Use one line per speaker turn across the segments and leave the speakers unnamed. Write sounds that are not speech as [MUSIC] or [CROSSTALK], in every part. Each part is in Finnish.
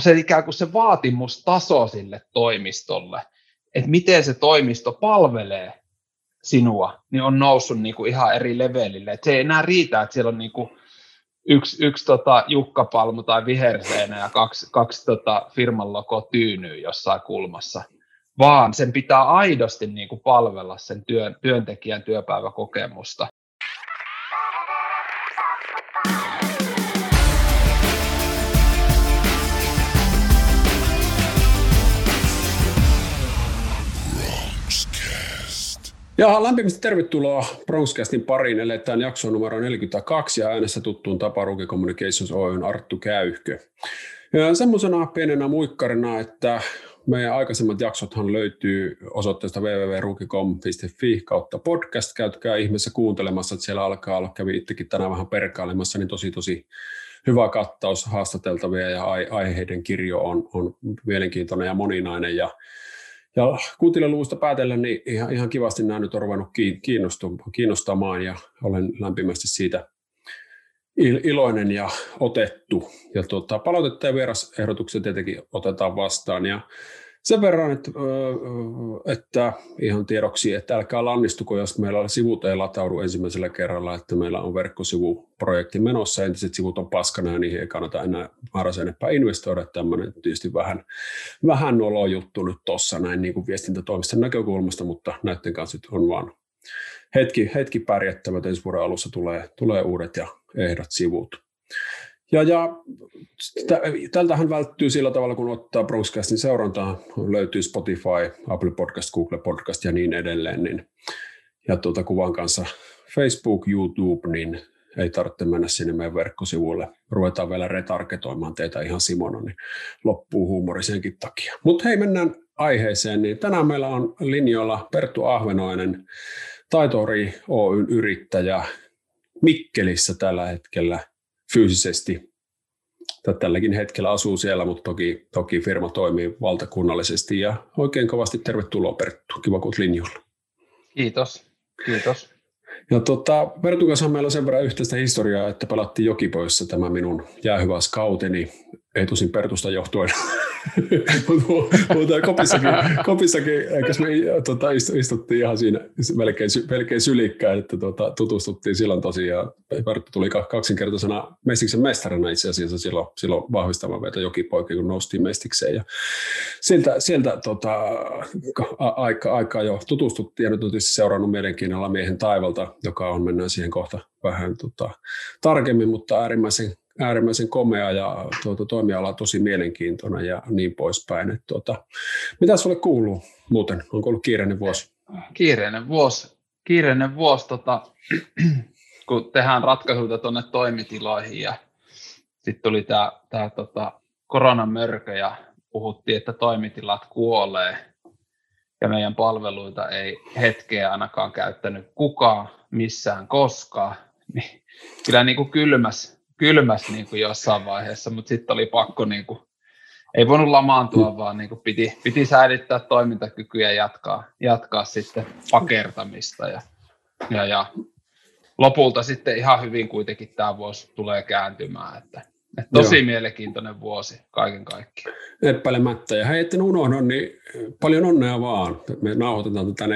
kuin se ikään kuin se vaatimustaso sille toimistolle, että miten se toimisto palvelee sinua, niin on noussut niin kuin ihan eri levelille. Et se ei enää riitä, että siellä on niin kuin yksi, yksi tota jukkapalmu tai viherseinä ja kaksi, kaksi tota firman logo tyynyy jossain kulmassa, vaan sen pitää aidosti niin kuin palvella sen työn, työntekijän työpäiväkokemusta.
Ja lämpimästi tervetuloa Bronxcastin pariin. Eletään jakso numero 42 ja äänessä tuttuun tapa Ruki Communications Oyn Arttu Käyhkö. Ja semmoisena pienenä muikkarina, että meidän aikaisemmat jaksothan löytyy osoitteesta www.ruki.com.fi kautta podcast. Käytkää ihmeessä kuuntelemassa, että siellä alkaa olla, kävi itsekin tänään vähän perkailemassa, niin tosi tosi hyvä kattaus haastateltavia ja aiheiden kirjo on, on mielenkiintoinen ja moninainen ja ja kuuntelijaluvusta päätellen, niin ihan, ihan kivasti nämä nyt on ruvennut kiinnostamaan ja olen lämpimästi siitä iloinen ja otettu. Ja tuota, palautetta ja vierasehdotuksia tietenkin otetaan vastaan. Ja sen verran, että, että ihan tiedoksi, että älkää lannistuko, jos meillä sivut ei lataudu ensimmäisellä kerralla, että meillä on verkkosivuprojekti menossa, entiset sivut on paskana ja niihin ei kannata enää määräisen enempää investoida. Tämmöinen tietysti vähän, vähän nolo juttu nyt tuossa näin niin kuin viestintätoimiston näkökulmasta, mutta näiden kanssa on vaan hetki, hetki pärjättävä, että ensi vuoden alussa tulee, tulee uudet ja ehdot sivut. Ja, ja tältähän välttyy sillä tavalla, kun ottaa Bronxcastin seurantaa, löytyy Spotify, Apple Podcast, Google Podcast ja niin edelleen. Niin, ja tuota kuvan kanssa Facebook, YouTube, niin ei tarvitse mennä sinne meidän verkkosivuille. Ruvetaan vielä retarketoimaan teitä ihan Simona, niin loppuu huumori senkin takia. Mutta hei, mennään aiheeseen. Niin tänään meillä on linjoilla Perttu Ahvenoinen, Taitori Oyn yrittäjä Mikkelissä tällä hetkellä – fyysisesti. Tälläkin hetkellä asuu siellä, mutta toki, toki firma toimii valtakunnallisesti ja oikein kovasti tervetuloa Perttu. Kiva, kun linjoilla.
Kiitos. Kiitos.
Ja tota, Perttu kanssa meillä on sen verran yhteistä historiaa, että pelattiin Jokipoissa tämä minun jäähyväskauteni ei tosin Pertusta johtuen, [LAUGHS] mutta kopissakin, kopissakin eikös me tota, istuttiin ihan siinä melkein, melkein sylikkään, että tota, tutustuttiin silloin tosiaan. Perttu tuli kaksinkertaisena mestiksen mestarina itse asiassa silloin, silloin vahvistamaan meitä jokipoikia, kun noustiin mestikseen. Ja sieltä, sieltä tota, aika, aika jo tutustuttiin ja nyt on tietysti seurannut mielenkiinnolla miehen taivalta, joka on mennään siihen kohta vähän tota, tarkemmin, mutta äärimmäisen äärimmäisen komea ja tuota, toimiala tosi mielenkiintoinen ja niin poispäin. Et, tuota, mitä sulle kuuluu muuten? Onko ollut kiireinen vuosi?
Kiireinen vuosi. Kiireinen vuosi, tota, [CLEARS THROAT] kun tehdään ratkaisuja tuonne toimitiloihin ja sitten tuli tämä tää, tota, koronamörkö ja puhuttiin, että toimitilat kuolee ja meidän palveluita ei hetkeä ainakaan käyttänyt kukaan missään koskaan, niin kyllä niin kuin kylmäs kylmäs niin kuin jossain vaiheessa, mutta sitten oli pakko, niin kuin, ei voinut lamaantua, vaan niin kuin piti, piti säilyttää toimintakykyä ja jatkaa, jatkaa sitten pakertamista. Ja, ja, ja lopulta sitten ihan hyvin kuitenkin tämä vuosi tulee kääntymään, että, että tosi Joo. mielenkiintoinen vuosi kaiken kaikkiaan.
Epäilemättä. Ja hei, etten unohda, niin paljon onnea vaan. Me nauhoitetaan tätä 14.12.2020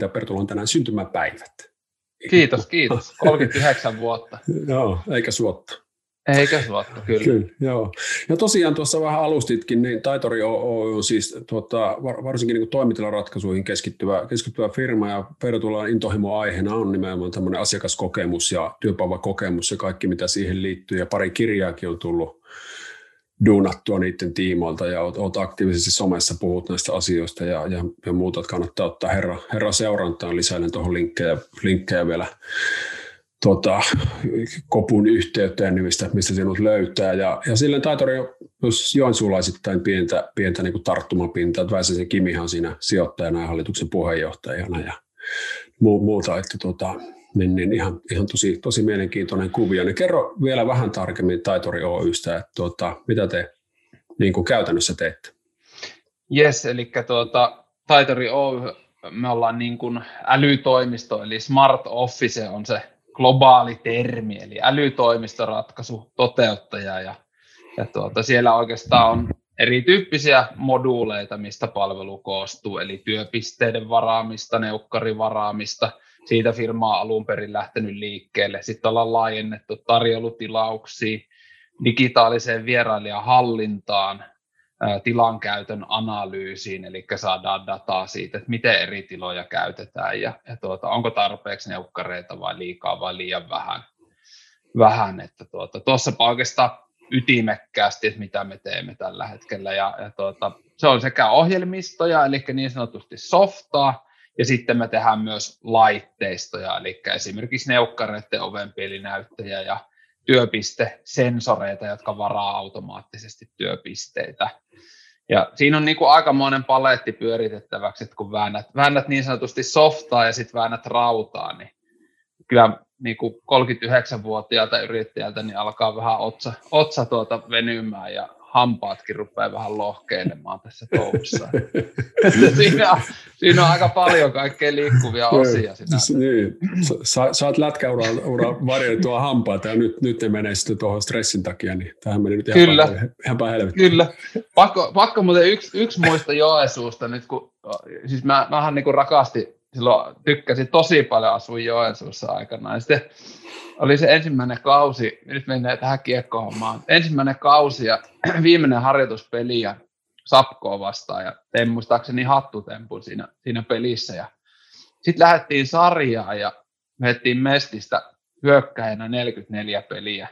ja Pertulla on tänään syntymäpäivät.
Kiitos, [LAUGHS] kiitos. 39 vuotta.
joo, eikä suotta.
Eikä suotta, kyllä. kyllä
joo. Ja tosiaan tuossa vähän alustitkin, niin Taitori Oy on siis tuota, varsinkin niin toimitilaratkaisuihin keskittyvä, keskittyvä firma ja Pertulan intohimo aiheena on nimenomaan tämmöinen asiakaskokemus ja työpäiväkokemus ja kaikki mitä siihen liittyy ja pari kirjaakin on tullut duunattua niiden tiimoilta ja oot, oot aktiivisesti somessa, puhut näistä asioista ja, ja, ja muuta, että kannattaa ottaa herra, herra seurantaan, lisäilen tuohon linkkejä, linkkejä vielä tota, kopun yhteyteen, niin mistä, mistä sinut löytää. Ja, ja silleen taitori jos joensuulaisittain pientä, pientä niin kuin tarttumapintaa, että Väisäsen Kimihan siinä sijoittajana ja hallituksen puheenjohtajana ja muuta, että tota, niin, niin ihan, ihan tosi, tosi mielenkiintoinen kuvio. Niin kerro vielä vähän tarkemmin Taitori Oystä, että tuota, mitä te niin kuin käytännössä teette?
Yes, eli tuota, Taitori Oy, me ollaan niin kuin älytoimisto, eli Smart Office on se globaali termi, eli älytoimistoratkaisu, toteuttaja ja ja tuota, siellä oikeastaan on erityyppisiä moduuleita, mistä palvelu koostuu, eli työpisteiden varaamista, neukkarivaraamista, siitä firma on alun perin lähtenyt liikkeelle. Sitten ollaan laajennettu tarjoulutilauksia, digitaaliseen vierailijahallintaan, tilankäytön analyysiin, eli saadaan dataa siitä, että miten eri tiloja käytetään ja, ja tuota, onko tarpeeksi neukkareita vai liikaa vai liian vähän. vähän että tuota, tuossa oikeastaan ytimekkäästi, että mitä me teemme tällä hetkellä. Ja, ja tuota, se on sekä ohjelmistoja, eli niin sanotusti softaa, ja sitten me tehdään myös laitteistoja, eli esimerkiksi neukkareiden ovenpielinäyttäjä ja työpistesensoreita, jotka varaa automaattisesti työpisteitä. Ja siinä on niin kuin aikamoinen paletti pyöritettäväksi, että kun väännät, väännät niin sanotusti softaa ja sitten väännät rautaa, niin kyllä niin kuin 39-vuotiaalta yrittäjältä niin alkaa vähän otsa, otsa tuota venymään ja hampaatkin rupeaa vähän lohkeilemaan tässä touhussa. siinä, siinä on aika paljon kaikkea liikkuvia osia. Sitä.
Niin. Sa, saat lätkäura varjeltua hampaata ja nyt, nyt ne menee sitten tuohon stressin takia, niin tähän meni nyt ihan Kyllä. Ihan
Kyllä. Pakko, pakko muuten yksi, yksi muista Joesuusta nyt, kun siis mä, mähän niin kuin rakastin silloin tykkäsin tosi paljon asua Joensuussa aikana. Ja sitten oli se ensimmäinen kausi, nyt menee tähän kiekkohommaan, ensimmäinen kausi ja [CLEARS THROAT] viimeinen harjoituspeli ja Sapkoa vastaan ja tein muistaakseni hattutempun siinä, siinä pelissä. Ja sitten lähdettiin sarjaan ja vehettiin Mestistä hyökkäjänä 44 peliä.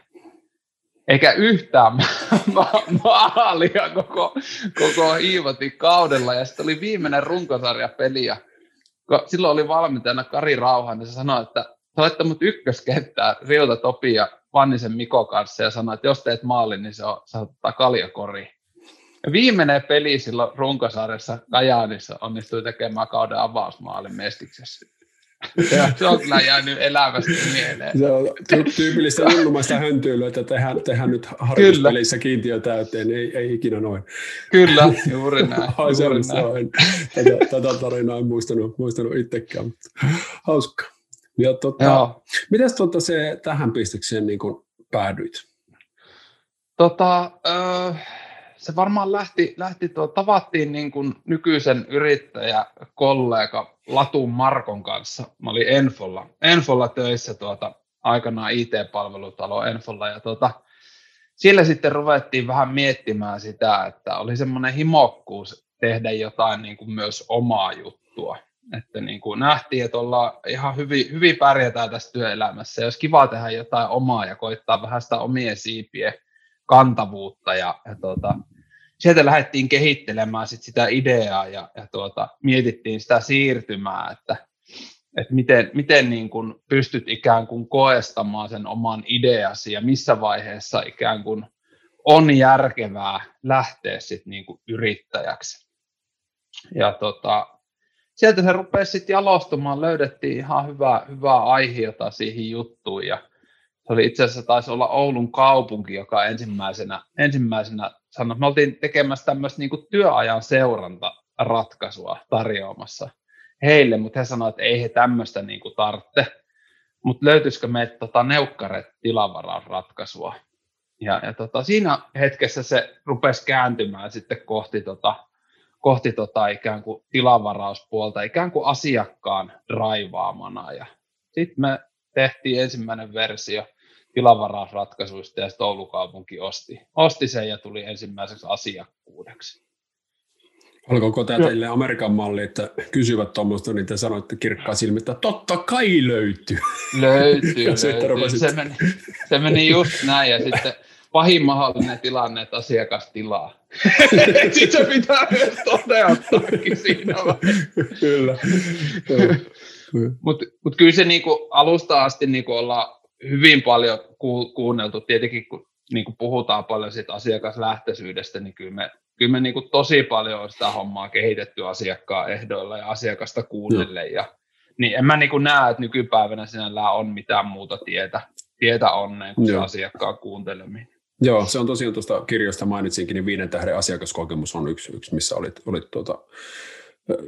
Eikä yhtään [LAUGHS] maalia koko, koko hiivatin kaudella. Ja sitten oli viimeinen runkosarja peli ja silloin oli valmentajana Kari Rauhan, ja se sanoi, että sä laittoi mut ykköskenttää Riota Topi ja Vannisen Miko kanssa ja sanoi, että jos teet maalin, niin se on, se ottaa kaljakori. Ja viimeinen peli silloin runkosarjassa Kajaanissa onnistui tekemään kauden avausmaalin Mestiksessä. [LAUGHS] se on kyllä jäänyt elävästi mieleen.
Se on tyypillistä hullumaista höntyilyä, että tehdään, tehdään nyt harjoituspelissä kiintiö täyteen, ei, ei ikinä noin.
Kyllä, juuri näin. [LAUGHS] Ai,
juuri näin. Tätä, tätä tarinaa en muistanut, muistanut itsekään, mutta hauska. Ja tota, mitäs tuota se tähän pistekseen niin päädyit?
Tota, öö, se varmaan lähti, lähti tuo, tavattiin niin kuin nykyisen yrittäjäkollega Latun Markon kanssa. Mä olin Enfolla, Enfolla töissä tuota, aikanaan IT-palvelutalo Enfolla ja tuota, sillä sitten ruvettiin vähän miettimään sitä, että oli semmoinen himokkuus tehdä jotain niin kuin myös omaa juttua. Että niin kuin nähtiin, että ollaan ihan hyvin, hyvin pärjätään tässä työelämässä. Jos kiva tehdä jotain omaa ja koittaa vähän sitä omien siipien kantavuutta ja, ja tuota, sieltä lähdettiin kehittelemään sit sitä ideaa ja, ja tuota, mietittiin sitä siirtymää, että, että miten, miten niin kun pystyt ikään kuin koestamaan sen oman ideasi ja missä vaiheessa ikään kuin on järkevää lähteä sit niin kuin yrittäjäksi. Ja tota, sieltä se rupesi sitten jalostumaan, löydettiin ihan hyvää, hyvää aiheota siihen juttuun ja se oli itse asiassa taisi olla Oulun kaupunki, joka ensimmäisenä, ensimmäisenä sanoi, me oltiin tekemässä tämmöistä niin kuin työajan seurantaratkaisua tarjoamassa heille, mutta he sanoivat, että ei he tämmöistä niin kuin tarvitse, mutta löytyisikö meitä tota, neukkaret tilavarausratkaisua. Ja, ja tota, siinä hetkessä se rupesi kääntymään sitten kohti, tota, kohti tota, ikään kuin tilavarauspuolta, ikään kuin asiakkaan raivaamana. Ja sitten me tehtiin ensimmäinen versio tilavarausratkaisuista ja sitten Oulun kaupunki osti, osti sen ja tuli ensimmäiseksi asiakkuudeksi.
Olkoonko tämä teille Amerikan malli, että kysyvät tuommoista, niin te sanoitte kirkkaan silmin, että totta kai löytyy.
Löytyy, [LAUGHS] löytyy. Se, meni, se meni just näin ja sitten pahin mahdollinen tilanne, että asiakas tilaa. [LAUGHS] sitten se pitää myös toteuttaakin siinä
Kyllä.
Mutta mut kyllä se niinku alusta asti niinku ollaan hyvin paljon kuunneltu. Tietenkin kun niinku puhutaan paljon siitä asiakaslähtöisyydestä, niin kyllä me, kyllä me niinku tosi paljon on sitä hommaa kehitetty asiakkaan ehdoilla ja asiakasta kuunnelle. Ja, niin en mä niinku näe, että nykypäivänä sinällään on mitään muuta tietä, tietä onneen kuin se asiakkaan kuunteleminen.
Joo, se on tosiaan tuosta kirjasta mainitsinkin, niin viiden tähden asiakaskokemus on yksi, yksi missä olit, olit tuota,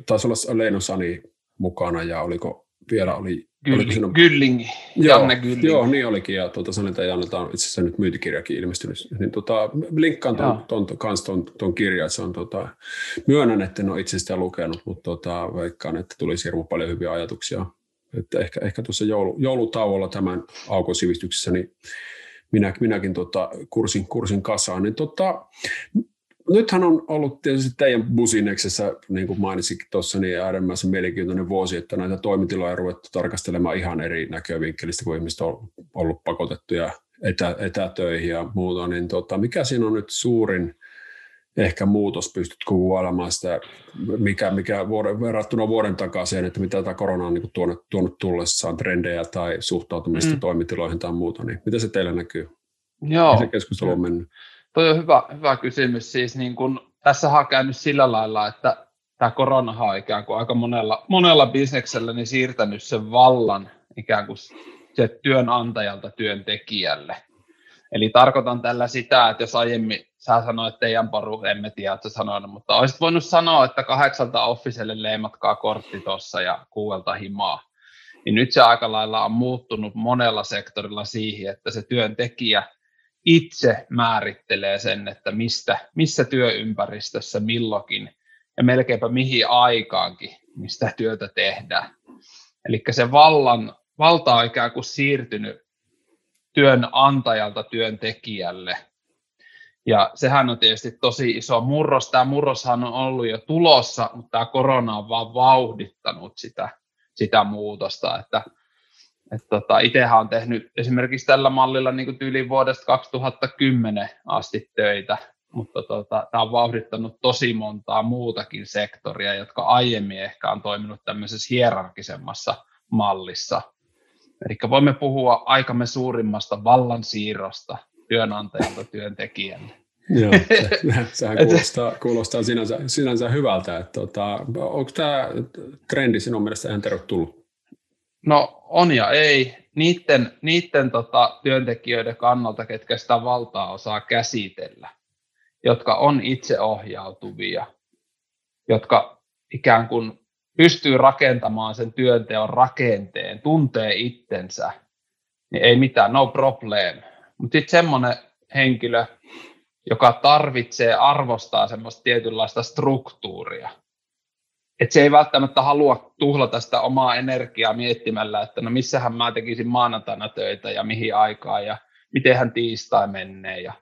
taisi olla Leino Sani mukana ja oliko vielä oli
Gylling, Gylling Janne Gylling.
Joo, niin olikin, ja tuota, Sanita Jannelta on itse asiassa nyt myyntikirjakin ilmestynyt. Niin, tota, linkkaan tuon, ton, ton, ton, ton kirjan, se on, tota, myönnän, että en ole itse sitä lukenut, mutta tota, veikkaan, että tuli hirmu paljon hyviä ajatuksia. Että ehkä, ehkä tuossa joulu, joulutauolla tämän aukon sivistyksessä, niin minä, minäkin tota, kursin, kursin kasaan. Niin tota, nythän on ollut tietysti teidän busineksessä, niin kuin mainitsikin tuossa, niin äärimmäisen mielenkiintoinen vuosi, että näitä toimitiloja on ruvettu tarkastelemaan ihan eri näkövinkkelistä, kun ihmiset on ollut pakotettuja etä, etätöihin ja muuta, niin tota, mikä siinä on nyt suurin ehkä muutos, pystyt kuvailemaan sitä, mikä, mikä vuoden, verrattuna vuoden takaisin, että mitä tämä korona on niin tuonut, tuonut tullessaan trendejä tai suhtautumista mm. toimitiloihin tai muuta, niin mitä se teillä näkyy?
Joo.
Miten keskustelu on mennyt?
Toi on hyvä, hyvä kysymys. Siis niin kun, tässä on käynyt sillä lailla, että tämä korona on ikään kuin aika monella, monella bisneksellä niin siirtänyt sen vallan ikään kuin se työnantajalta työntekijälle. Eli tarkoitan tällä sitä, että jos aiemmin sä sanoit teidän poru, emme tiedä, että sanoin, mutta olisit voinut sanoa, että kahdeksalta officelle leimatkaa kortti tuossa ja kuuelta himaa. Niin nyt se aika lailla on muuttunut monella sektorilla siihen, että se työntekijä itse määrittelee sen, että mistä, missä työympäristössä milloin ja melkeinpä mihin aikaankin, mistä työtä tehdään. Eli se vallan, valta on ikään kuin siirtynyt työnantajalta työntekijälle. Ja sehän on tietysti tosi iso murros. Tämä murroshan on ollut jo tulossa, mutta tämä korona on vaan vauhdittanut sitä, sitä muutosta. Että että tota, itsehän on tehnyt esimerkiksi tällä mallilla niin kuin tyyliin vuodesta 2010 asti töitä, mutta tota, tämä on vauhdittanut tosi montaa muutakin sektoria, jotka aiemmin ehkä on toiminut tämmöisessä hierarkisemmassa mallissa. Eli voimme puhua aikamme suurimmasta vallansiirrosta työnantajalta työntekijälle.
Joo, se, [LAUGHS] sehän kuulostaa, kuulostaa sinänsä, sinänsä hyvältä. Että, tota, onko tämä trendi sinun mielestä ihan tervetullut?
No on ja ei. Niiden, niiden tota, työntekijöiden kannalta, ketkä sitä valtaa osaa käsitellä, jotka on itseohjautuvia, jotka ikään kuin pystyy rakentamaan sen työnteon rakenteen, tuntee itsensä, niin ei mitään, no problem. Mutta sitten semmoinen henkilö, joka tarvitsee, arvostaa semmoista tietynlaista struktuuria, että se ei välttämättä halua tuhlata sitä omaa energiaa miettimällä, että no missähän mä tekisin maanantaina töitä ja mihin aikaan ja mitenhän tiistai menee ja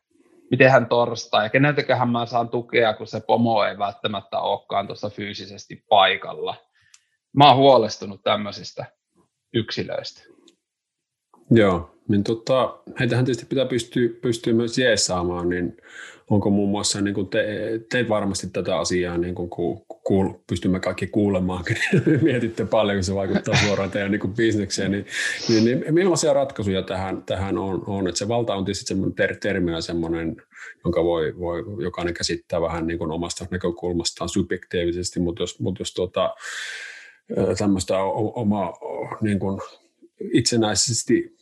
mitenhän torstai ja keneltäköhän mä saan tukea, kun se pomo ei välttämättä olekaan tuossa fyysisesti paikalla. Mä oon huolestunut tämmöisistä yksilöistä.
Joo, niin tota, heitähän tietysti pitää pystyä, pystyä myös jeesaamaan, niin onko muun muassa, niin kuin te, teet varmasti tätä asiaa, niin kuin kuul, pystymme kaikki kuulemaan, [LAUGHS] mietitte paljon, kun se vaikuttaa suoraan teidän niin kuin bisnekseen, niin, niin, niin millaisia ratkaisuja tähän, tähän on, on? Että se valta on tietysti semmoinen ter, termi ja semmoinen, jonka voi, voi jokainen käsittää vähän niin kuin omasta näkökulmastaan subjektiivisesti, mutta jos, mutta jos tuota, tämmöistä omaa niin kuin itsenäisesti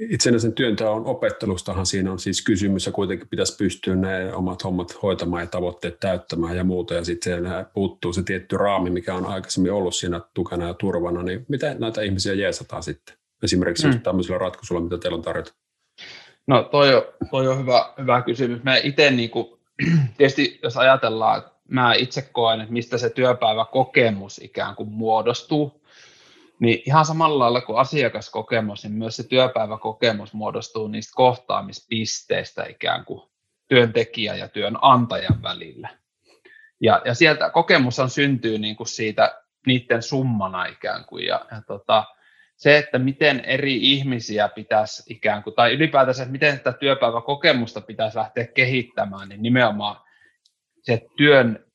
itsenäisen työnteon opettelustahan siinä on siis kysymys ja kuitenkin pitäisi pystyä ne omat hommat hoitamaan ja tavoitteet täyttämään ja muuta. Ja sitten siellä puuttuu se tietty raami, mikä on aikaisemmin ollut siinä tukena ja turvana. Niin miten näitä ihmisiä jeesataan sitten? Esimerkiksi mm. tämmöisellä ratkaisulla, mitä teillä on tarjota?
No toi on, toi on hyvä, hyvä kysymys. Mä itse niin kuin, [CLEARS THROAT] tietysti jos ajatellaan, että mä itse koen, että mistä se työpäiväkokemus ikään kuin muodostuu, niin ihan samalla lailla kuin asiakaskokemus, niin myös se työpäiväkokemus muodostuu niistä kohtaamispisteistä ikään kuin työntekijä ja työnantajan välillä. Ja, ja sieltä kokemushan syntyy niin kuin siitä niiden summana ikään kuin. Ja, ja tota, se, että miten eri ihmisiä pitäisi ikään kuin, tai ylipäätänsä, että miten tätä työpäiväkokemusta pitäisi lähteä kehittämään, niin nimenomaan se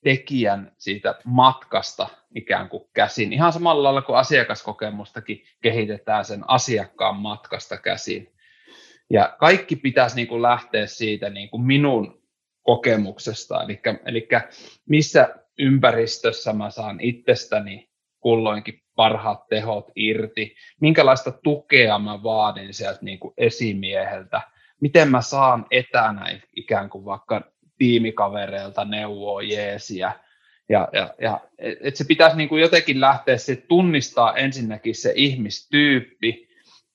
työntekijän siitä matkasta ikään kuin käsin. Ihan samalla lailla kuin asiakaskokemustakin kehitetään sen asiakkaan matkasta käsin. Ja kaikki pitäisi niin kuin lähteä siitä niin kuin minun kokemuksesta, eli, eli missä ympäristössä mä saan itsestäni kulloinkin parhaat tehot irti, minkälaista tukea mä vaadin sieltä niin kuin esimieheltä, miten mä saan etänä ikään kuin vaikka tiimikavereilta neuvoa jeesiä, Ja, ja, ja et se pitäisi niin kuin jotenkin lähteä se tunnistaa ensinnäkin se ihmistyyppi,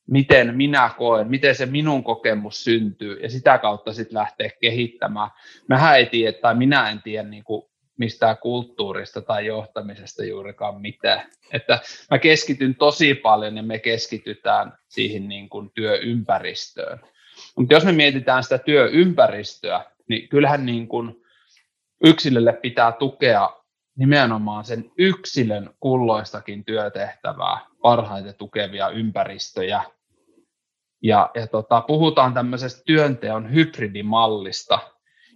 miten minä koen, miten se minun kokemus syntyy, ja sitä kautta sitten lähteä kehittämään. Mähän ei tiedä, tai minä en tiedä niin kuin mistään kulttuurista tai johtamisesta juurikaan mitään. Että mä keskityn tosi paljon ja me keskitytään siihen niin kuin työympäristöön. Mutta jos me mietitään sitä työympäristöä, niin kyllähän niin kuin yksilölle pitää tukea nimenomaan sen yksilön kulloistakin työtehtävää, parhaiten tukevia ympäristöjä. Ja, ja tota, puhutaan tämmöisestä työnteon hybridimallista,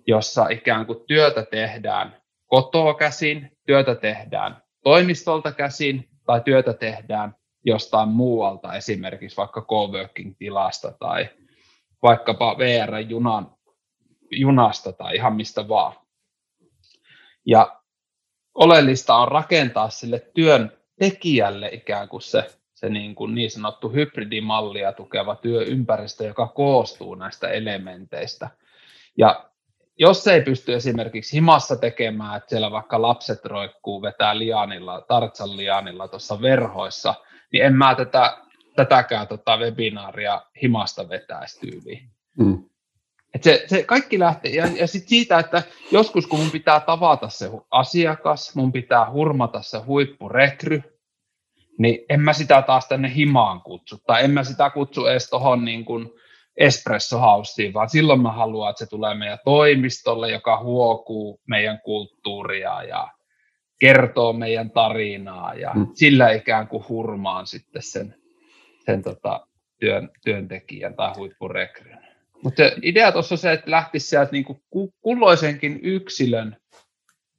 jossa ikään kuin työtä tehdään kotoa käsin, työtä tehdään toimistolta käsin tai työtä tehdään jostain muualta, esimerkiksi vaikka coworking-tilasta tai vaikkapa VR-junan junasta tai ihan mistä vaan. Ja oleellista on rakentaa sille työn tekijälle ikään kuin se, se niin, kuin niin sanottu hybridimallia tukeva työympäristö, joka koostuu näistä elementeistä. Ja jos ei pysty esimerkiksi himassa tekemään, että siellä vaikka lapset roikkuu, vetää lianilla, tartsan lianilla tuossa verhoissa, niin en mä tätä, tätäkään tota webinaaria himasta vetäisi tyyliin. Mm. Et se, se kaikki lähtee, ja, ja sit siitä, että joskus kun mun pitää tavata se asiakas, mun pitää hurmata se huippurekry, niin en mä sitä taas tänne himaan kutsu, tai en mä sitä kutsu edes tuohon niin kuin Espresso Houseen, vaan silloin mä haluan, että se tulee meidän toimistolle, joka huokuu meidän kulttuuria ja kertoo meidän tarinaa ja mm. sillä ikään kuin hurmaan sitten sen, sen tota, työn, työntekijän tai huippurekryn. Mutta idea tuossa on se, että lähtisi sieltä niin kuin kulloisenkin yksilön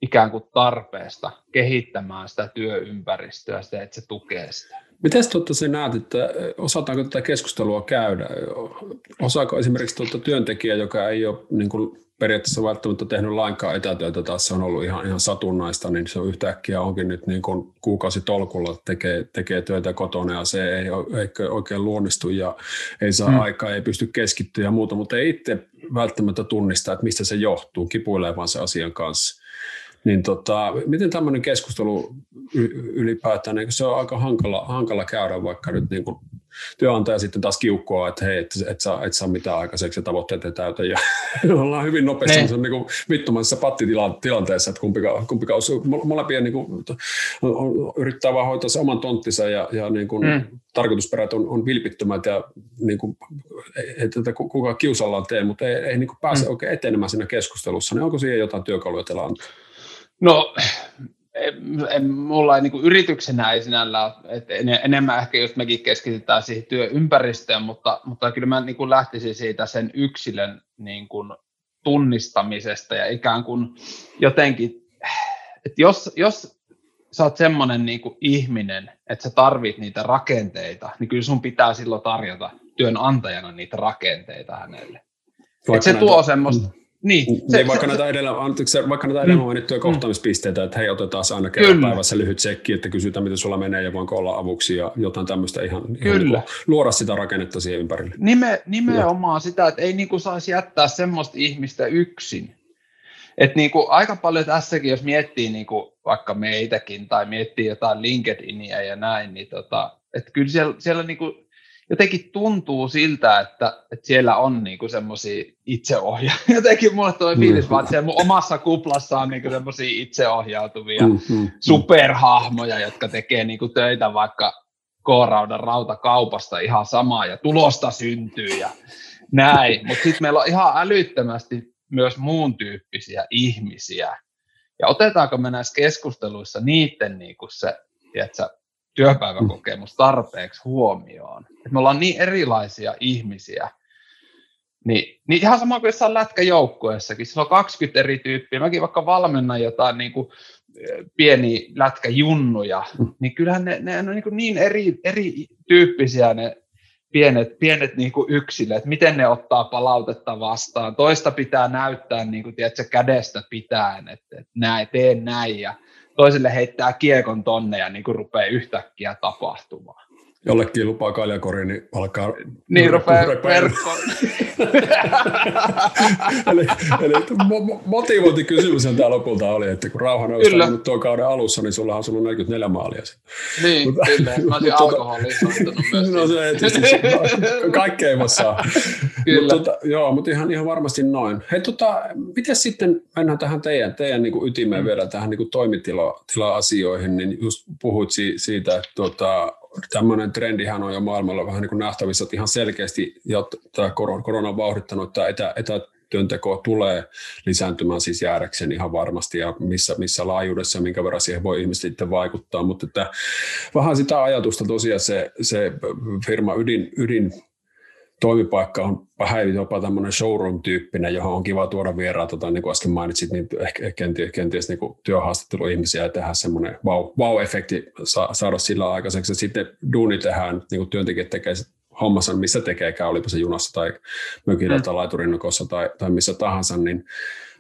ikään kuin tarpeesta kehittämään sitä työympäristöä, sitä, että se tukee sitä.
Miten tuota sä näet, että osataanko tätä keskustelua käydä? Osaako esimerkiksi tuota työntekijä, joka ei ole niin kuin periaatteessa välttämättä tehnyt lainkaan etätyötä, tai se on ollut ihan, ihan satunnaista, niin se on yhtäkkiä onkin nyt niin kuin kuukausitolkulla, tekee, tekee työtä kotona ja se ei, ei oikein luonnistu ja ei saa hmm. aikaa, ei pysty keskittyä ja muuta, mutta ei itse välttämättä tunnista, että mistä se johtuu, kipuilee vaan se asian kanssa. Niin tota, miten tämmöinen keskustelu ylipäätään, niin se on aika hankala, hankala käydä, vaikka nyt niin kuin työnantaja sitten taas kiukkoa, että hei, et, et, saa, et saa mitään aikaiseksi ja tavoitteet ei täytä. Ja [LAUGHS] ollaan hyvin nopeasti niin. niin vittumaisessa pattitilanteessa, että kumpikaan, kumpikaan molempia niin kuin, on, yrittää vaan hoitaa se oman tonttinsa ja, ja niin kuin, mm. tarkoitusperät on, on vilpittömät ja niin kuin, ei tätä kukaan kiusallaan tee, mutta ei, ei niin kuin pääse mm. oikein etenemään siinä keskustelussa. Niin onko siihen jotain työkaluja teillä antaa?
No, en, en, mulla ei niin yrityksenä ei sinällä, että enemmän ehkä just mekin keskitytään siihen työympäristöön, mutta, mutta kyllä mä niin lähtisin siitä sen yksilön niin kuin tunnistamisesta ja ikään kuin jotenkin, että jos, jos sä oot semmoinen niin ihminen, että sä tarvit niitä rakenteita, niin kyllä sun pitää silloin tarjota työnantajana niitä rakenteita hänelle. Että se tuo semmoista, mm.
Niin, niin, se, niin vaikka, se, näitä edellä, anteeksi, vaikka näitä edellä mm, mainittuja mm. kohtaamispisteitä, että hei, otetaan aina kerran päivässä lyhyt tsekki, että kysytään, miten sulla menee ja voinko olla avuksi ja jotain tämmöistä ihan, ihan niin luoda sitä rakennetta siihen ympärille.
Nime, nimenomaan ja. sitä, että ei niin kuin saisi jättää semmoista ihmistä yksin. Et niin kuin aika paljon tässäkin, jos miettii niin kuin vaikka meitäkin tai miettii jotain LinkedInia ja näin, niin tota, että kyllä siellä, siellä niin kuin jotenkin tuntuu siltä, että, että siellä on niinku semmoisia itseohja. [LAUGHS] Jotenkin mulle tulee mm. fiilis mm. vaan, että siellä mun omassa kuplassa on niinku semmoisia itseohjautuvia mm, mm, mm, superhahmoja, jotka tekee niinku töitä vaikka K-raudan rautakaupasta ihan samaa ja tulosta syntyy ja näin. Mutta sitten meillä on ihan älyttömästi myös muun tyyppisiä ihmisiä. Ja otetaanko me näissä keskusteluissa niiden niinku se, tiedätkö, työpäiväkokemus tarpeeksi huomioon. Et me ollaan niin erilaisia ihmisiä, niin, niin ihan sama kuin jossain lätkäjoukkueessakin, siellä on 20 eri tyyppiä. Mäkin vaikka valmennan jotain niin kuin, pieni lätkäjunnuja, niin kyllähän ne, ne on niin, kuin niin eri, eri tyyppisiä ne pienet, pienet niin kuin yksilöt, miten ne ottaa palautetta vastaan. Toista pitää näyttää niin kuin, tiedätkö, kädestä pitäen, että, että näin, teen näin ja toiselle heittää kiekon tonne ja niin kuin rupeaa yhtäkkiä tapahtumaan.
Jollekin lupaa kaljakori, niin alkaa...
Niin rupeaa verkkoon. [LAUGHS]
eli, eli motivointikysymys tämä lopulta oli, että kun rauhan olisi ollut tuon kauden alussa, niin sulla on ollut 44 maalia.
Niin, mutta, kyllä. Mä olisin [LAUGHS] tota- myös. [LAUGHS]
No se tietysti, kaikkea ei voi saa. Kyllä. Mutta, tota, joo, mutta ihan, ihan varmasti noin. Hei, tota, miten sitten mennään tähän teidän, teidän niin kuin ytimeen mm. vielä tähän niin toimitila-asioihin, niin just puhuit siitä, että tota, tämmöinen trendihän on jo maailmalla vähän niin kuin nähtävissä, että ihan selkeästi ja tämä korona on vauhdittanut, että etä, etätyönteko tulee lisääntymään siis jäädäkseen ihan varmasti ja missä, missä laajuudessa ja minkä verran siihen voi ihmiset sitten vaikuttaa, mutta että vähän sitä ajatusta tosiaan se, se firma ydin, ydin toimipaikka on vähän jopa tämmöinen showroom-tyyppinen, johon on kiva tuoda vieraita, tota, niin kuin äsken mainitsit, niin ehkä kenties, kenties niin työhaastatteluihmisiä ja tehdä semmoinen wow-efekti wow saada sillä aikaiseksi. Ja sitten duuni tehdään, niin kuin työntekijät tekee hommansa, missä tekeekään, olipa se junassa tai mökillä mm. tai laiturinnokossa tai, tai missä tahansa, niin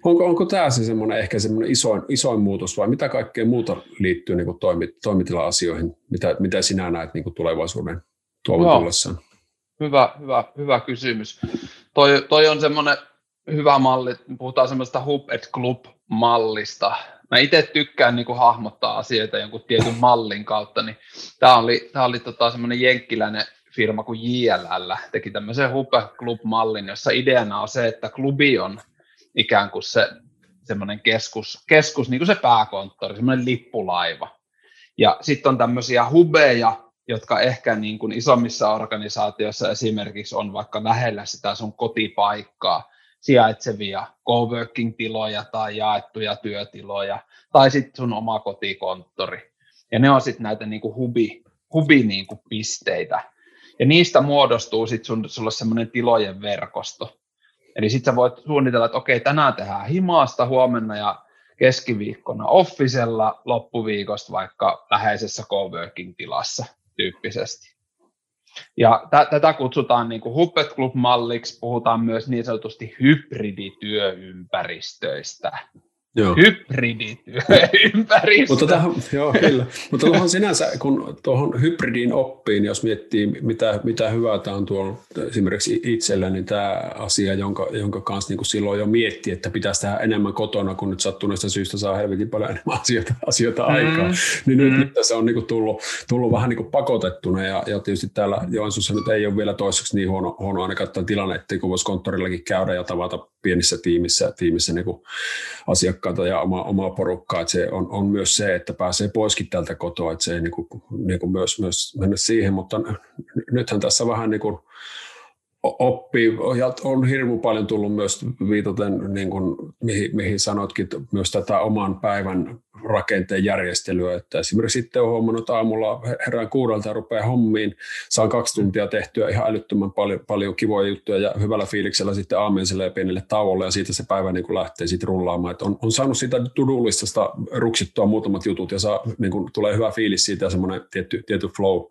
onko, onko tämä se semmoinen ehkä semmoinen isoin, isoin muutos vai mitä kaikkea muuta liittyy niin kuin toimi, toimitila-asioihin, mitä, mitä sinä näet niin kuin tulevaisuuden tuovan tullessaan?
Hyvä, hyvä, hyvä kysymys. Toi, toi on semmoinen hyvä malli, puhutaan semmoista hub et club mallista. Mä itse tykkään niin kuin hahmottaa asioita jonkun tietyn mallin kautta, niin tämä oli, tää oli tota semmoinen jenkkiläinen firma kuin JLL, teki tämmöisen hub club mallin, jossa ideana on se, että klubi on ikään kuin se semmoinen keskus, keskus niin kuin se pääkonttori, semmoinen lippulaiva. Ja sitten on tämmöisiä hubeja, jotka ehkä niin kuin isommissa organisaatioissa esimerkiksi on vaikka lähellä sitä sun kotipaikkaa, sijaitsevia coworking-tiloja tai jaettuja työtiloja, tai sitten sun oma kotikonttori. Ja ne on sitten näitä niin kuin hubi, hubi niin kuin pisteitä. Ja niistä muodostuu sitten sulle semmoinen tilojen verkosto. Eli sitten sä voit suunnitella, että okei, tänään tehdään himaasta, huomenna ja keskiviikkona offisella, loppuviikosta vaikka läheisessä coworking-tilassa tyyppisesti. Ja t- tätä kutsutaan niin Huppet Club-malliksi, puhutaan myös niin sanotusti hybridityöympäristöistä. Joo. hybridityöympäristö.
Mutta tähän, [LAUGHS] joo, kyllä. Mutta tuohon sinänsä, kun tuohon hybridin oppiin, jos miettii, mitä, mitä hyvää tämä on tuolla esimerkiksi itsellä, niin tämä asia, jonka, jonka kanssa niin silloin jo mietti, että pitäisi tehdä enemmän kotona, kun nyt sattuneesta syystä saa helvetin paljon enemmän asioita, asioita mm. aikaa. Niin nyt, mm. nyt tässä on niin tullut, tullut vähän niin pakotettuna ja, ja tietysti täällä Joensuussa nyt ei ole vielä toiseksi niin huono, huono ainakaan tilanne, että kun voisi konttorillakin käydä ja tavata pienissä tiimissä, tiimissä niin asiakkaita ja oma, omaa porukkaa. Että se on, on, myös se, että pääsee poiskin tältä kotoa, että se ei niin kuin, niin kuin myös, myös mennä siihen, mutta nythän tässä vähän niin kuin oppii, ja on hirmu paljon tullut myös viitaten, niin kuin, mihin, mihin sanotkin, myös tätä oman päivän rakenteen järjestelyä, että esimerkiksi sitten on huomannut, että aamulla herään kuudelta ja rupeaa hommiin, saan kaksi tuntia tehtyä ihan älyttömän paljon, paljon kivoja juttuja ja hyvällä fiiliksellä sitten aamiaiselle ja pienelle tauolle ja siitä se päivä niin kuin lähtee sitten rullaamaan. Että on, on saanut siitä tudulistasta ruksittua muutamat jutut ja saa, niin kuin, tulee hyvä fiilis siitä ja semmoinen tietty, tietty flow,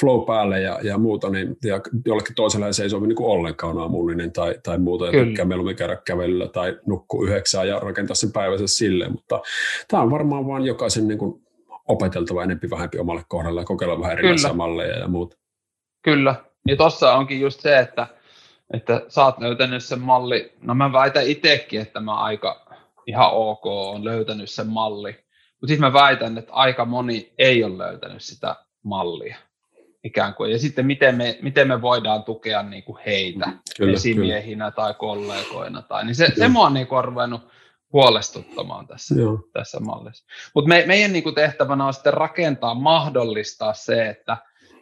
flow päälle ja, ja muuta, niin ja jollekin toiselle se ei sovi niin kuin ollenkaan aamullinen tai, tai muuta, ja tykkää mieluummin käydä kävelyllä tai nukkuu yhdeksää ja rakentaa sen päivänsä silleen, mutta tämä on varmaan vaan jokaisen niin kuin opeteltava enempi vähempi omalle kohdalle ja kokeilla vähän erilaisia Kyllä. malleja ja muuta.
Kyllä. Ja tuossa onkin just se, että, että sä oot löytänyt sen malli. No mä väitän itsekin, että mä aika ihan ok on löytänyt sen malli. Mutta sitten mä väitän, että aika moni ei ole löytänyt sitä mallia. Ikään kuin. Ja sitten miten me, miten me voidaan tukea niin kuin heitä kyllä, esimiehinä kyllä. tai kollegoina. Tai, niin se, se mua on niin kuin ruvennut huolestuttamaan tässä, Joo. tässä mallissa. Mutta me, meidän niin kuin tehtävänä on sitten rakentaa, mahdollistaa se, että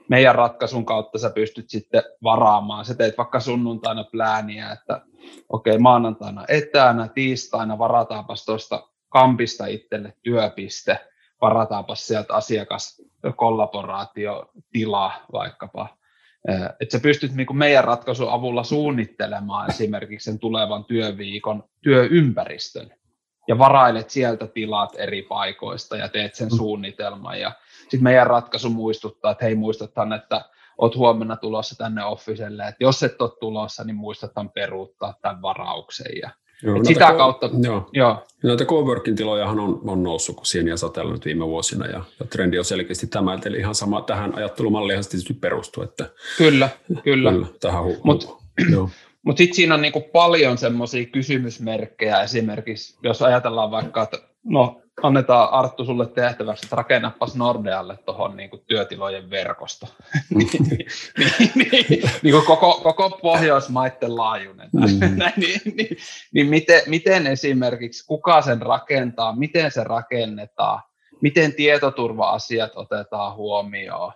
meidän ratkaisun kautta sä pystyt sitten varaamaan. Sä teet vaikka sunnuntaina plääniä, että okei, okay, maanantaina etänä, tiistaina varataanpas tuosta kampista itselle työpiste, varataanpas sieltä asiakaskollaboraatiotila vaikkapa. Että sä pystyt niin meidän ratkaisun avulla suunnittelemaan esimerkiksi sen tulevan työviikon työympäristön ja varailet sieltä tilat eri paikoista ja teet sen mm. suunnitelman. Ja sitten meidän ratkaisu muistuttaa, että hei muistathan, että oot huomenna tulossa tänne officelle, että jos et ole tulossa, niin muistathan peruuttaa tämän varauksen. Ja Joo, sitä ko- kautta,
joo. joo. Näitä coworking tilojahan on, on noussut kuin sieniä sateella nyt viime vuosina ja, ja trendi on selkeästi tämä, eli ihan sama tähän ajattelumalliin tietysti perustuu. Että,
kyllä, kyllä.
kyllä tähän hu-
Mutta mut sitten siinä on niinku paljon semmoisia kysymysmerkkejä esimerkiksi, jos ajatellaan vaikka, että no annetaan Arttu sulle tehtäväksi, että rakennapas Nordealle tuohon niin työtilojen verkosto. [LAUGHS] niin, niin, niin, niin kuin koko, koko Pohjoismaiden laajuinen. Mm. [LAUGHS] niin, niin, niin miten, miten esimerkiksi, kuka sen rakentaa, miten se rakennetaan, miten tietoturva-asiat otetaan huomioon,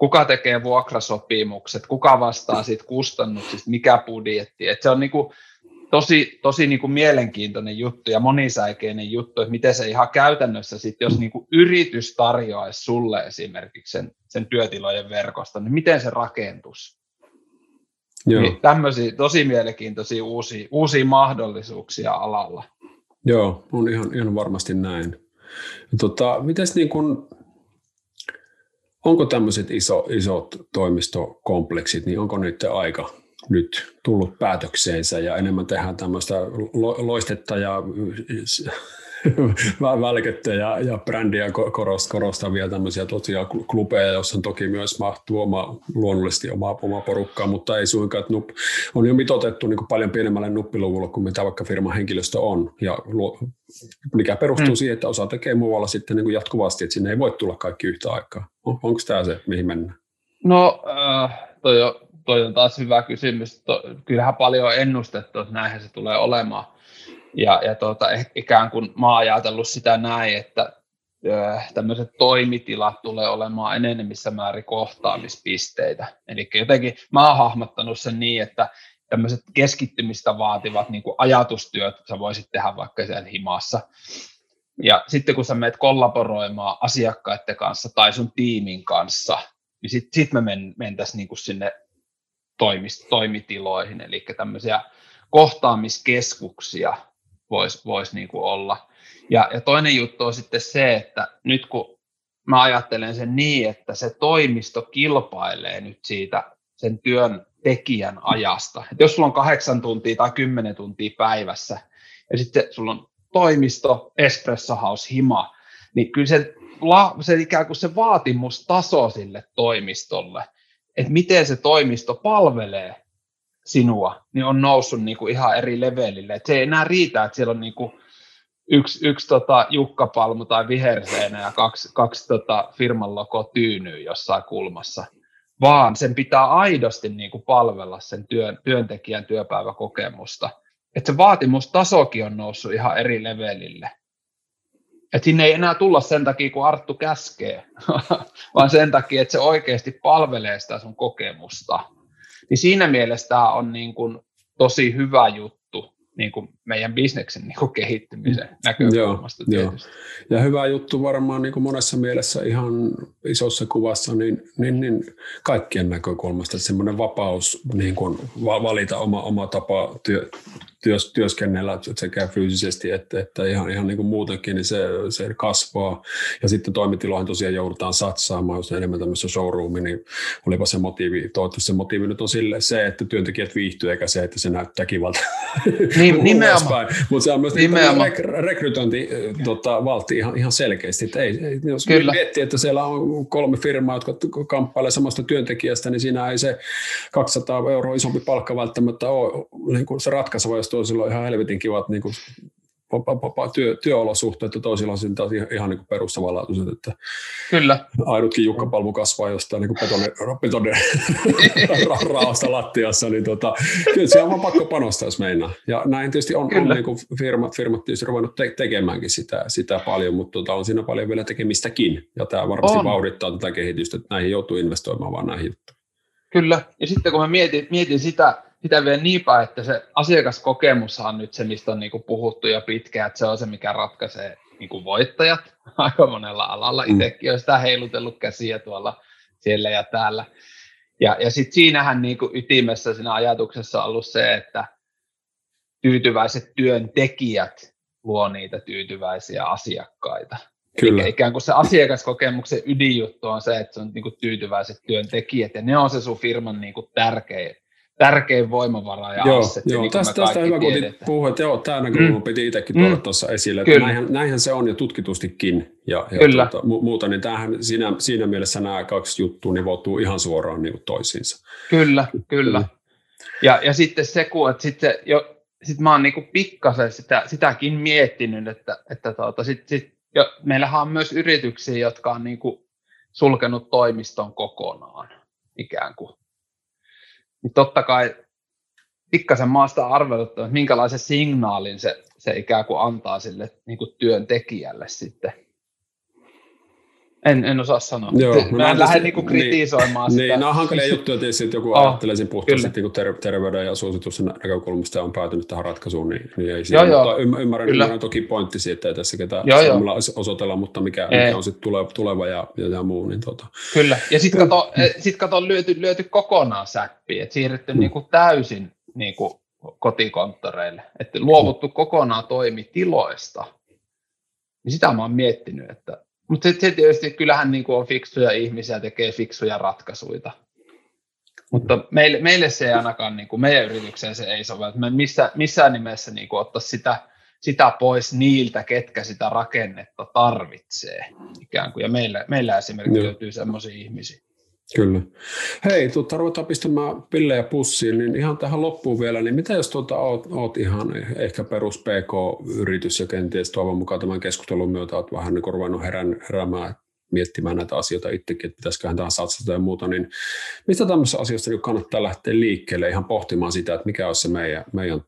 kuka tekee vuokrasopimukset, kuka vastaa siitä kustannuksista, mikä budjetti. Et se on niin kuin, tosi, tosi niin kuin mielenkiintoinen juttu ja monisäikeinen juttu, että miten se ihan käytännössä sitten, jos niin kuin yritys tarjoaisi sulle esimerkiksi sen, sen työtilojen verkosta, niin miten se rakentus? Joo. Niin tämmöisiä tosi mielenkiintoisia uusia, uusia mahdollisuuksia alalla.
Joo, on ihan, ihan varmasti näin. Tota, mites niin kun, onko tämmöiset iso, isot toimistokompleksit, niin onko niiden aika nyt tullut päätökseensä ja enemmän tehdään tämmöistä loistetta ja [LAUGHS] välkettä ja, ja brändiä korostavia tämmöisiä tosiaan klubeja, joissa toki myös mahtuu oma, luonnollisesti oma, oma porukkaa, mutta ei suinkaan, että nup, on jo mitotettu niin paljon pienemmälle nuppiluvulle kuin mitä vaikka firman henkilöstö on, ja luo, mikä perustuu hmm. siihen, että osa tekee muualla sitten niin kuin jatkuvasti, että sinne ei voi tulla kaikki yhtä aikaa. On, onko tämä se, mihin mennään?
No, äh, toi on toi on taas hyvä kysymys. To, kyllähän paljon on ennustettu, että näinhän se tulee olemaan. Ja, ja tuota, eh, ikään kuin mä oon ajatellut sitä näin, että tämmöiset toimitilat tulee olemaan enenevissä määrin kohtaamispisteitä. Eli jotenkin mä oon hahmottanut sen niin, että tämmöiset keskittymistä vaativat niin kuin ajatustyöt sä voisit tehdä vaikka siellä himassa. Ja sitten kun sä menet kollaboroimaan asiakkaiden kanssa tai sun tiimin kanssa, niin sitten sit me men, mentäisiin niin kuin sinne toimist, toimitiloihin, eli tämmöisiä kohtaamiskeskuksia voisi vois niin olla. Ja, ja toinen juttu on sitten se, että nyt kun mä ajattelen sen niin, että se toimisto kilpailee nyt siitä sen työn tekijän ajasta. Et jos sulla on kahdeksan tuntia tai kymmenen tuntia päivässä, ja sitten sulla on toimisto, espresso house, hima, niin kyllä se, se ikään kuin se vaatimustaso sille toimistolle – että miten se toimisto palvelee sinua, niin on noussut niin kuin ihan eri levelille. Et se ei enää riitä, että siellä on niin kuin yksi, yksi tota jukkapalmu tai viherseenä ja kaksi, kaksi tota firman logo tyynyy jossain kulmassa, vaan sen pitää aidosti niin kuin palvella sen työn, työntekijän työpäiväkokemusta. Että se vaatimustasokin on noussut ihan eri levelille. Et sinne ei enää tulla sen takia, kun Arttu käskee, [LAUGHS] vaan sen takia, että se oikeasti palvelee sitä sun kokemusta. Niin siinä mielessä tämä on niin kuin tosi hyvä juttu niin kuin meidän bisneksen niin kuin kehittymisen näkökulmasta joo, Joo.
Ja hyvä juttu varmaan niin kuin monessa mielessä ihan isossa kuvassa, niin, niin, niin kaikkien näkökulmasta semmoinen vapaus niin kuin valita oma, oma tapa työ, työs, työskennellä sekä fyysisesti että, että ihan, ihan niin kuin muutenkin, niin se, se kasvaa. Ja sitten toimitiloihin tosiaan joudutaan satsaamaan, jos enemmän tämmöisessä showroomi, niin olipa se motiivi, toivottavasti se motiivi nyt on sille se, että työntekijät viihtyy, eikä se, että se näyttää kivalta.
Niin, [LAUGHS] nimenomaan.
Mutta se on myös niin rek- rekrytointi tota, valti ihan, ihan selkeästi. Että ei, jos Kyllä. miettii, että siellä on kolme firmaa, jotka kamppailevat samasta työntekijästä, niin siinä ei se 200 euroa isompi palkka välttämättä ole niin kuin se ratkaiseva, jos toisilla on ihan helvetin kivat niin kuin, työ, työolosuhteet ja toisilla on sitten ihan niin perustavanlaatuiset, että
Kyllä.
ainutkin jukkapalmu kasvaa jostain niin betoni, betoni raasta [LAUGHS] lattiassa, niin tota, kyllä se on vaan pakko panostaa, jos meinaa. Ja näin tietysti on, on niin kuin firmat, firmat tietysti ruvennut te- tekemäänkin sitä, sitä paljon, mutta tota, on siinä paljon vielä tekemistäkin, ja tämä varmasti on. vauhdittaa tätä kehitystä, että näihin joutuu investoimaan vaan näihin juttuihin.
Kyllä, ja sitten kun mä mietin, mietin sitä, sitä vielä niinpä, että se asiakaskokemus on nyt se, mistä on niin kuin puhuttu jo pitkään, että se on se, mikä ratkaisee niin kuin voittajat [LAUGHS] aika monella alalla. Mm. Itsekin olen sitä heilutellut käsiä tuolla siellä ja täällä. Ja, ja sitten siinähän niin kuin ytimessä siinä ajatuksessa on ollut se, että tyytyväiset työntekijät luo niitä tyytyväisiä asiakkaita. Kyllä. Eli ikään kuin se asiakaskokemuksen ydinjuttu on se, että se on niin kuin tyytyväiset työntekijät, ja ne on se sun firman niin kuin tärkein, tärkein voimavara ja
joo,
assetti,
joo.
niin
tästä, tästä hyvä, kun puhua, että joo, tämä näkökulma mm. piti itsekin tuoda mm. tuossa esille, että näinhän, näinhän, se on jo tutkitustikin ja, ja Kyllä. Tuota, muuta, niin tämähän, siinä, siinä mielessä nämä kaksi juttua nivoutuu ihan suoraan niin toisiinsa.
Kyllä, kyllä. Mm. Ja, ja sitten se, kun, että sitten jo, sit mä oon niin pikkasen sitä, sitäkin miettinyt, että, että tuota, sit, sit, jo, meillähän on myös yrityksiä, jotka on niin sulkenut toimiston kokonaan ikään kuin. Niin totta kai pikkasen maasta arveluttaa, että minkälaisen signaalin se, se ikään kuin antaa sille niin kuin työntekijälle sitten. En, en osaa sanoa. Joo, mä, mä en lähde niinku kritisoimaan
niin,
sitä.
Niin, nämä on hankalia juttuja tietysti, että joku [LAUGHS] oh, ajattelee sen puhtaasti niin ter- terveyden ja suositusten näkökulmasta ja on päätynyt tähän ratkaisuun, niin, niin ei siinä. Joo, mutta joo. ymmärrän, ymmärrän toki pointti siitä, että tässä ketään joo, osoitella, mutta mikä, mikä on sitten tuleva, tuleva ja, ja, ja muu. Niin tota.
Kyllä, ja sitten kato, eh, sit kato lyöty, lyöty kokonaan säppiin, että siirrytty hmm. niinku täysin niinku kotikonttoreille, että luovuttu hmm. kokonaan toimitiloista. Niin sitä mä oon miettinyt, että mutta sitten tietysti kyllähän niin kuin on fiksuja ihmisiä, tekee fiksuja ratkaisuja. Mutta meille, meille se ei ainakaan, niin kuin meidän yritykseen se ei sovellu. Me missä, missään nimessä niin kuin ottaa sitä, sitä pois niiltä, ketkä sitä rakennetta tarvitsee. Ikään kuin. Ja meillä, meillä esimerkiksi löytyy sellaisia ihmisiä.
Kyllä. Hei, tuota, ruvetaan pistämään pillejä pussiin, niin ihan tähän loppuun vielä, niin mitä jos tuota, oot, oot ihan ehkä perus PK-yritys ja kenties toivon mukaan tämän keskustelun myötä oot vähän niin ruvennut herän, heräämään miettimään näitä asioita itsekin, että pitäisiköhän tähän satsata ja muuta, niin mistä tämmöisessä asiassa niin kannattaa lähteä liikkeelle ihan pohtimaan sitä, että mikä on se meidän, meidän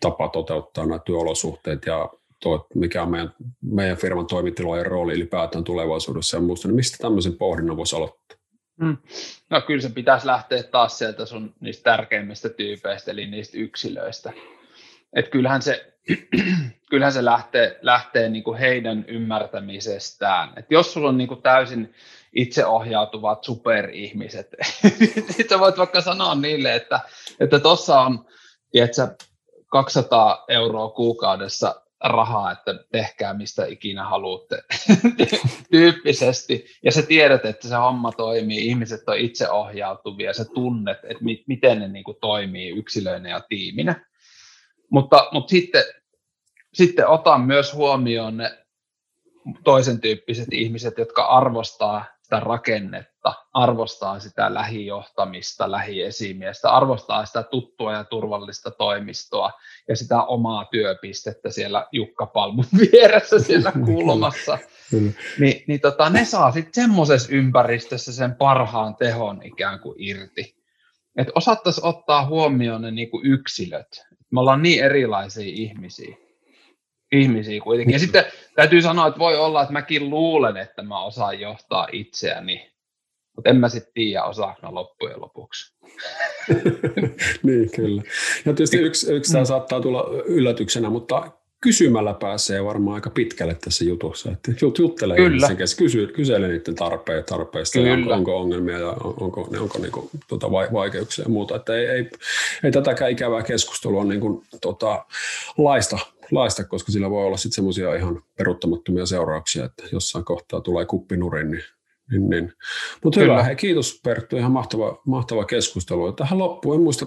tapa toteuttaa nämä työolosuhteet ja tuo, mikä on meidän, meidän firman toimitilojen rooli ylipäätään tulevaisuudessa ja muusta, niin mistä tämmöisen pohdinnan voisi aloittaa?
Mm. No kyllä se pitäisi lähteä taas sieltä sun niistä tärkeimmistä tyypeistä, eli niistä yksilöistä. Et kyllähän se, [CLEARS THROAT] kyllähän se lähtee, lähtee niin kuin heidän ymmärtämisestään. Et jos sulla on niin kuin täysin itseohjautuvat superihmiset, [LAUGHS] sitten voit vaikka sanoa niille, että tuossa että on tiedätkö, 200 euroa kuukaudessa rahaa, että tehkää mistä ikinä haluatte [LAUGHS] tyyppisesti. Ja sä tiedät, että se homma toimii, ihmiset on itseohjautuvia, sä tunnet, että mi- miten ne niin kuin toimii yksilöinä ja tiiminä. Mutta, mutta sitten, sitten otan myös huomioon ne toisen tyyppiset ihmiset, jotka arvostaa sitä rakennetta, arvostaa sitä lähijohtamista, lähiesimiestä, arvostaa sitä tuttua ja turvallista toimistoa ja sitä omaa työpistettä siellä Jukka Palmun [LAUGHS] vieressä siellä kulmassa. Ni, niin tota, ne saa sitten semmoisessa ympäristössä sen parhaan tehon ikään kuin irti. Että osattaisiin ottaa huomioon ne niin kuin yksilöt. Me ollaan niin erilaisia ihmisiä ihmisiä kuitenkin. Ja sitten täytyy sanoa, että voi olla, että mäkin luulen, että mä osaan johtaa itseäni, mutta en mä sitten tiedä, osaanko mä loppujen lopuksi. [LAUGHS]
niin, kyllä. Ja tietysti yksi, yksi tämä mm. saattaa tulla yllätyksenä, mutta kysymällä pääsee varmaan aika pitkälle tässä jutussa. Että juttelee Kyllä. Kanssa, kysy, kyselee niiden tarpeet, tarpeista, ja onko, onko, ongelmia ja onko, ne, onko niin kuin, tuota, vaikeuksia ja muuta. Että ei, ei, ei tätäkään ikävää keskustelua niin kuin, tota, laista laista, koska sillä voi olla sitten semmoisia ihan peruuttamattomia seurauksia, että jossain kohtaa tulee kuppinurin. Niin, niin, niin. Mutta hyvä, hei, kiitos Perttu, ihan mahtava, mahtava keskustelu. Tähän loppuun, en muista,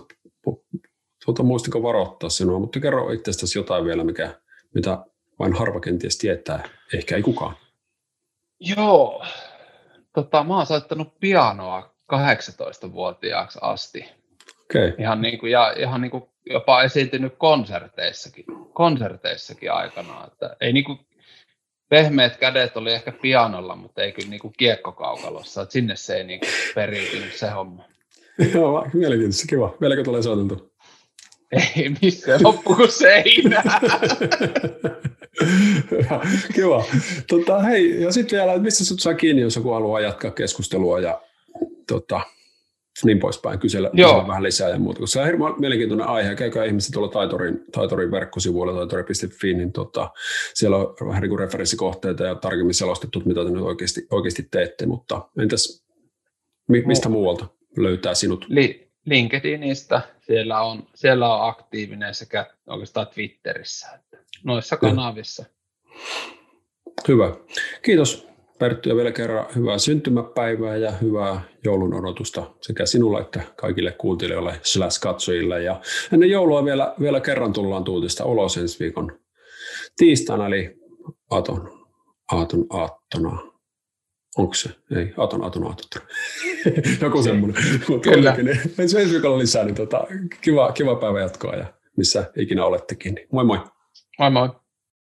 tuota, muistiko varoittaa sinua, mutta kerro itsestäsi jotain vielä, mikä, mitä vain harva kenties tietää, ehkä ei kukaan.
Joo, tota, mä oon soittanut pianoa 18-vuotiaaksi asti.
Okay.
Ihan, niin kuin, ja, ihan niin kuin jopa esiintynyt konserteissakin, konserteissakin aikanaan. Että ei niin kuin, pehmeät kädet oli ehkä pianolla, mutta ei kyllä niin kuin kiekkokaukalossa. Että sinne se ei niin kuin periytynyt se homma.
Joo, mielenkiintoista, kiva. Vieläkö tulee soiteltu?
Ei missään, loppu kuin seinää.
kiva. Tota, hei, ja sitten vielä, mistä sut saa kiinni, jos joku haluaa jatkaa keskustelua ja tota, niin poispäin, kysellä, kysellä vähän lisää ja muuta. Koska se on hirveän mielenkiintoinen aihe. Käykää ihmiset tuolla Taitorin, Taitorin verkkosivuilla, taitori.fi, niin tota, siellä on vähän niin referenssikohteita ja tarkemmin selostettu, mitä te nyt oikeasti, oikeasti teette. Mutta entäs, mi, mistä no. muualta löytää sinut?
Li- LinkedInistä, siellä on, siellä on aktiivinen sekä oikeastaan Twitterissä, että noissa kanavissa.
Hyvä. Kiitos Perttu ja vielä kerran hyvää syntymäpäivää ja hyvää joulun odotusta sekä sinulle että kaikille kuuntelijoille slash katsojille. Ja ennen joulua vielä, vielä kerran tullaan tuutista ulos ensi viikon tiistaina, eli Aton, Aaton aattona. Onko se? Ei, Aton, Aton, Aaton. [LAUGHS] Joku semmoinen. Kyllä. Ensi viikolla lisää, niin tota, kiva, kiva päivä jatkoa ja missä ikinä olettekin. Moi moi.
Moi moi.